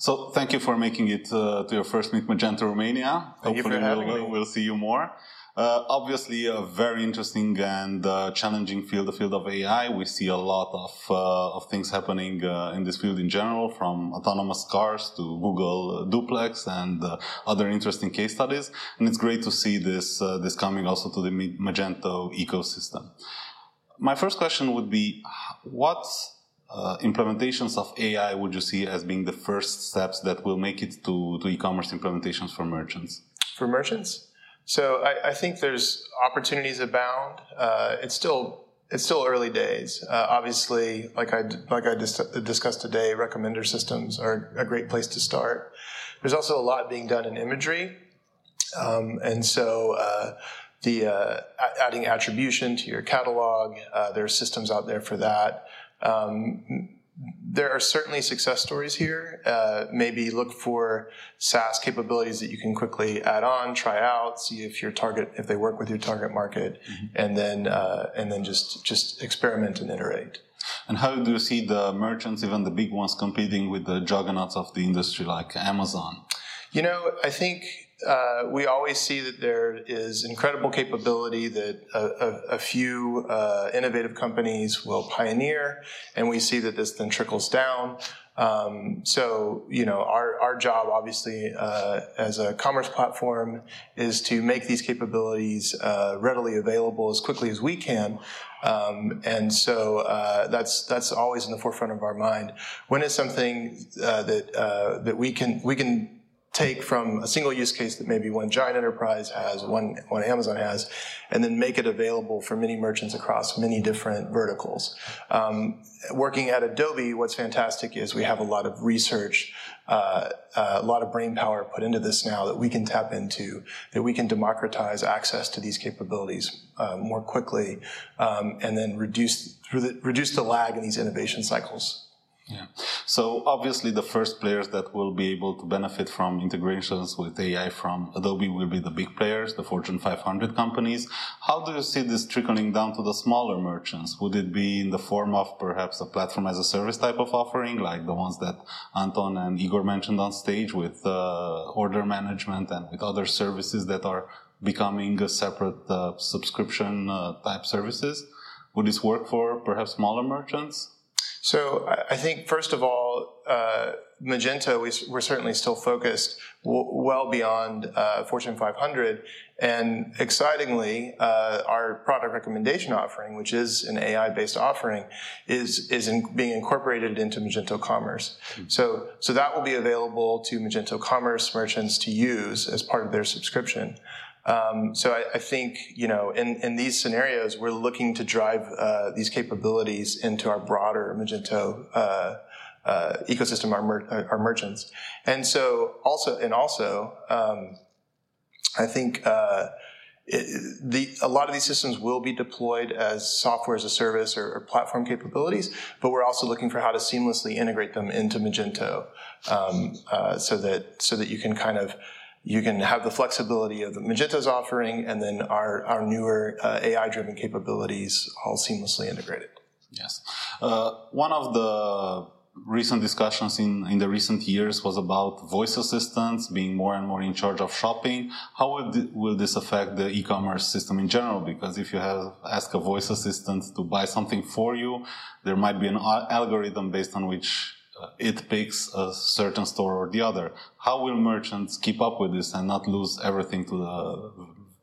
So thank you for making it uh, to your first Meet Magento Romania. Thank you Hopefully for having we'll, me. we'll see you more. Uh, obviously, a very interesting and uh, challenging field, the field of AI. We see a lot of, uh, of things happening uh, in this field in general, from autonomous cars to Google Duplex and uh, other interesting case studies. And it's great to see this, uh, this coming also to the Magento ecosystem. My first question would be what uh, implementations of AI would you see as being the first steps that will make it to, to e-commerce implementations for merchants? for merchants. So I, I think there's opportunities abound. Uh, it's still it's still early days. Uh, obviously, like I like I dis- discussed today, recommender systems are a great place to start. There's also a lot being done in imagery, um, and so. Uh, the uh, adding attribution to your catalog, uh, there are systems out there for that. Um, there are certainly success stories here. Uh, maybe look for SaaS capabilities that you can quickly add on, try out, see if your target, if they work with your target market, and then uh, and then just just experiment and iterate. And how do you see the merchants, even the big ones, competing with the juggernauts of the industry like Amazon? You know, I think uh, we always see that there is incredible capability that a, a, a few uh, innovative companies will pioneer, and we see that this then trickles down. Um, so, you know, our, our job, obviously, uh, as a commerce platform, is to make these capabilities uh, readily available as quickly as we can. Um, and so uh, that's that's always in the forefront of our mind. When is something uh, that uh, that we can we can take from a single use case that maybe one giant enterprise has, one, one Amazon has, and then make it available for many merchants across many different verticals. Um, working at Adobe, what's fantastic is we have a lot of research, uh, uh, a lot of brain power put into this now that we can tap into, that we can democratize access to these capabilities uh, more quickly, um, and then reduce reduce the lag in these innovation cycles. Yeah. So obviously, the first players that will be able to benefit from integrations with AI from Adobe will be the big players, the Fortune 500 companies. How do you see this trickling down to the smaller merchants? Would it be in the form of perhaps a platform as a service type of offering, like the ones that Anton and Igor mentioned on stage with uh, order management and with other services that are becoming separate uh, subscription uh, type services? Would this work for perhaps smaller merchants? So I- think first of all, uh, Magento, we, we're certainly still focused w- well beyond uh, Fortune 500, and excitingly, uh, our product recommendation offering, which is an AI-based offering, is is in, being incorporated into Magento Commerce. So so that will be available to Magento Commerce merchants to use as part of their subscription. Um, so I, I think you know in, in these scenarios we're looking to drive uh, these capabilities into our broader Magento uh, uh, ecosystem, our, mer- uh, our merchants, and so also and also um, I think. Uh, it, the, a lot of these systems will be deployed as software as a service or, or platform capabilities, but we're also looking for how to seamlessly integrate them into Magento, um, uh, so that so that you can kind of you can have the flexibility of the Magento's offering and then our, our newer uh, AI driven capabilities all seamlessly integrated. Yes. Uh, one of the recent discussions in, in the recent years was about voice assistants being more and more in charge of shopping. How will, th- will this affect the e-commerce system in general? Because if you have ask a voice assistant to buy something for you, there might be an algorithm based on which it picks a certain store or the other. How will merchants keep up with this and not lose everything to the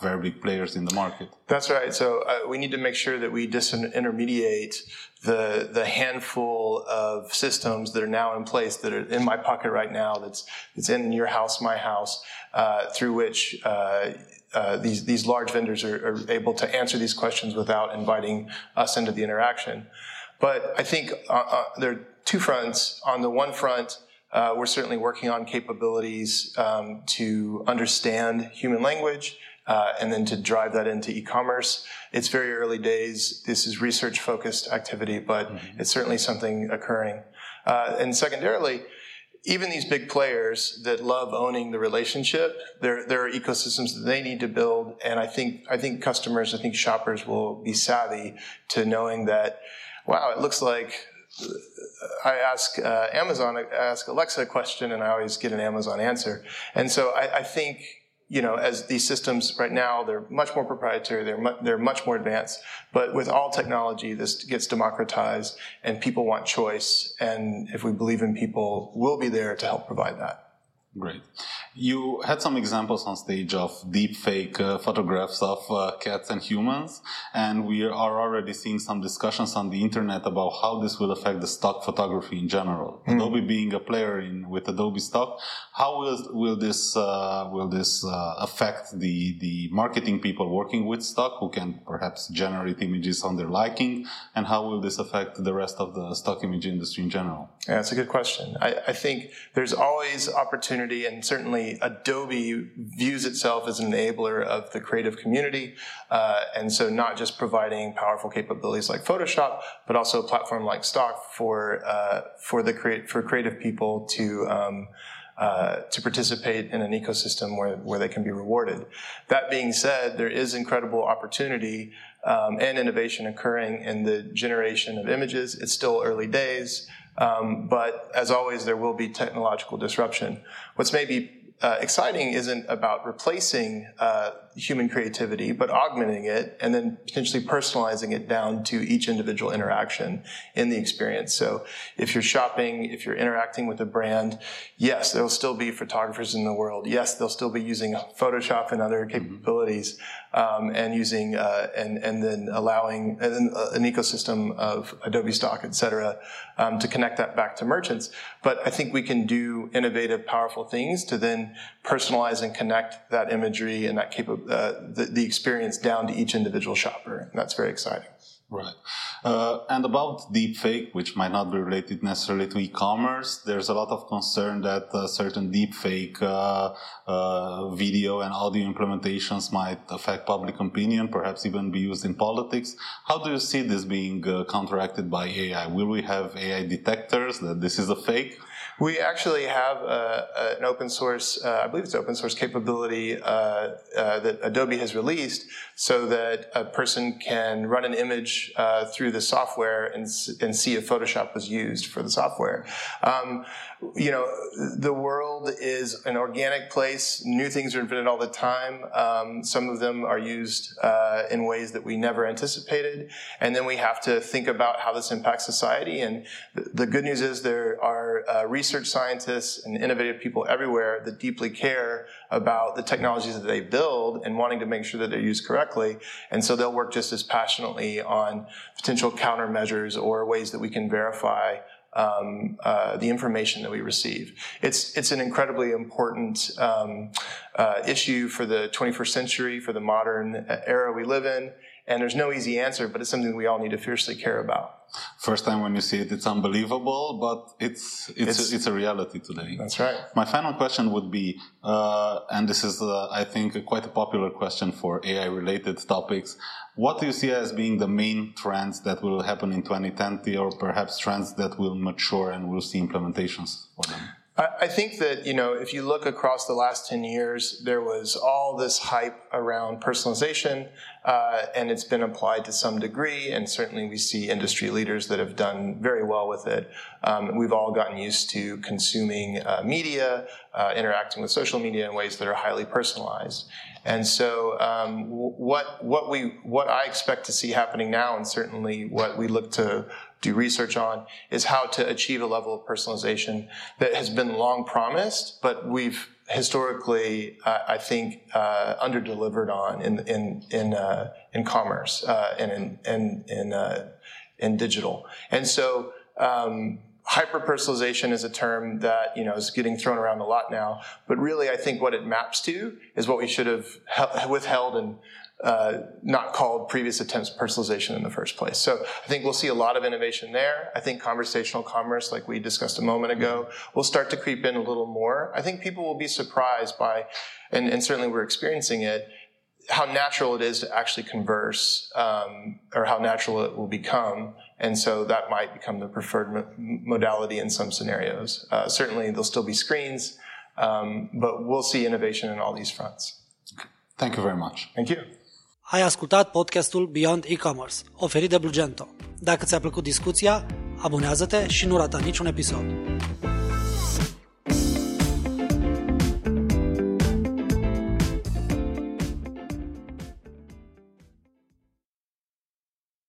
very big players in the market? That's right. So uh, we need to make sure that we disintermediate the the handful of systems that are now in place that are in my pocket right now. That's that's in your house, my house, uh, through which. Uh, uh, these these large vendors are, are able to answer these questions without inviting us into the interaction. But I think uh, uh, there are two fronts. On the one front, Uh, we're certainly working on capabilities um, to understand human language uh, and then to drive that into e-commerce. It's very early days. This is research-focused activity, but mm-hmm. it's certainly something occurring. Uh, and secondarily, even these big players that love owning the relationship, there there are ecosystems that they need to build, and I think I think customers, I think shoppers will be savvy to knowing that, wow, it looks like I ask uh, Amazon, I ask Alexa a question, and I always get an Amazon answer. And so I, I think you know, as these systems right now, they're much more proprietary, they're, mu- they're much more advanced. But with all technology, this gets democratized and people want choice. And if we believe in people, we'll be there to help provide that. Great. You had some examples on stage of deep fake uh, photographs of uh, cats and humans, and we are already seeing some discussions on the internet about how this will affect the stock photography in general. Mm. Adobe being a player in with Adobe Stock, how will will this uh, will this uh, affect the the marketing people working with stock who can perhaps generate images on their liking, and how will this affect the rest of the stock image industry in general? Yeah, that's a good question. I, I think there's always opportunity, and certainly certainly Adobe views itself as an enabler of the creative community. Uh, and so not just providing powerful capabilities like Photoshop, but also a platform like Stock for, uh, for the create, for creative people to, um, uh, to participate in an ecosystem where, where they can be rewarded. That being said, there is incredible opportunity um, and innovation occurring in the generation of images. It's still early days, um, but as always, there will be technological disruption. What's maybe uh, exciting isn't about replacing uh, human creativity, but augmenting it and then potentially personalizing it down to each individual interaction in the experience. So if you're shopping, if you're interacting with a brand, yes, there'll still be photographers in the world. Yes, they'll still be using Photoshop and other mm-hmm. capabilities um, and using uh, and and then allowing then uh, an ecosystem of Adobe Stock, et cetera, um, to connect that back to merchants. But I think we can do innovative, powerful things to then personalize and connect that imagery and that capability the, the experience down to each individual shopper. And that's very exciting. Right. Uh, and about deepfake, which might not be related necessarily to e-commerce, there's a lot of concern that uh, certain deepfake uh, uh, video and audio implementations might affect public opinion, perhaps even be used in politics. How do you see this being uh, counteracted by AI? Will we have AI detectors that this is a fake? We actually have a, a, an open source, uh, I believe it's open source capability uh, uh, that Adobe has released so that a person can run an image uh, through the software and, and see if Photoshop was used for the software. Um, you know, the world is an organic place. New things are invented all the time. Um, some of them are used uh, in ways that we never anticipated. And then we have to think about how this impacts society. And the good news is there are uh, research scientists and innovative people everywhere that deeply care about the technologies that they build and wanting to make sure that they're used correctly. And so they'll work just as passionately on potential countermeasures or ways that we can verify um, uh, the information that we receive. It's it's an incredibly important um, uh, issue for the 21st century, for the modern era we live in, and there's no easy answer, but it's something we all need to fiercely care about. First time when you see it, it's unbelievable, but it's it's it's, a, it's a reality today. That's right. My final question would be, uh, and this is, uh, I think, quite a popular question for AI-related topics. What do you see as being the main trends that will happen in 2020, or perhaps trends that will mature and we'll see implementations for them? I think that, you know, if you look across the last 10 years, there was all this hype around personalization, uh, and it's been applied to some degree, and certainly we see industry leaders that have done very well with it. Um, we've all gotten used to consuming uh, media, uh, interacting with social media in ways that are highly personalized. And so, um, what what we what I expect to see happening now, and certainly what we look to do research on is how to achieve a level of personalization that has been long promised, but we've historically, uh, I think, uh, underdelivered on in in in uh, in commerce uh, and in in in, uh, in digital. And so. Um, hyper personalization is a term that you know is getting thrown around a lot now, but really, I think what it maps to is what we should have withheld and uh, not called previous attempts personalization in the first place. So I think we'll see a lot of innovation there. I think conversational commerce, like we discussed a moment ago, will start to creep in a little more. I think people will be surprised by, and, and certainly we're experiencing it, how natural it is to actually converse, um, or how natural it will become. And so that might become the preferred mo- modality in some scenarios. Uh, certainly there'll still be screens, um, but we'll see innovation in all these fronts. Thank you very much. Thank you. Ai ascultat podcastul Beyond E-Commerce, oferit de Blugento. Dacă ți-a plăcut discuția, abonează-te și nu rata niciun episod.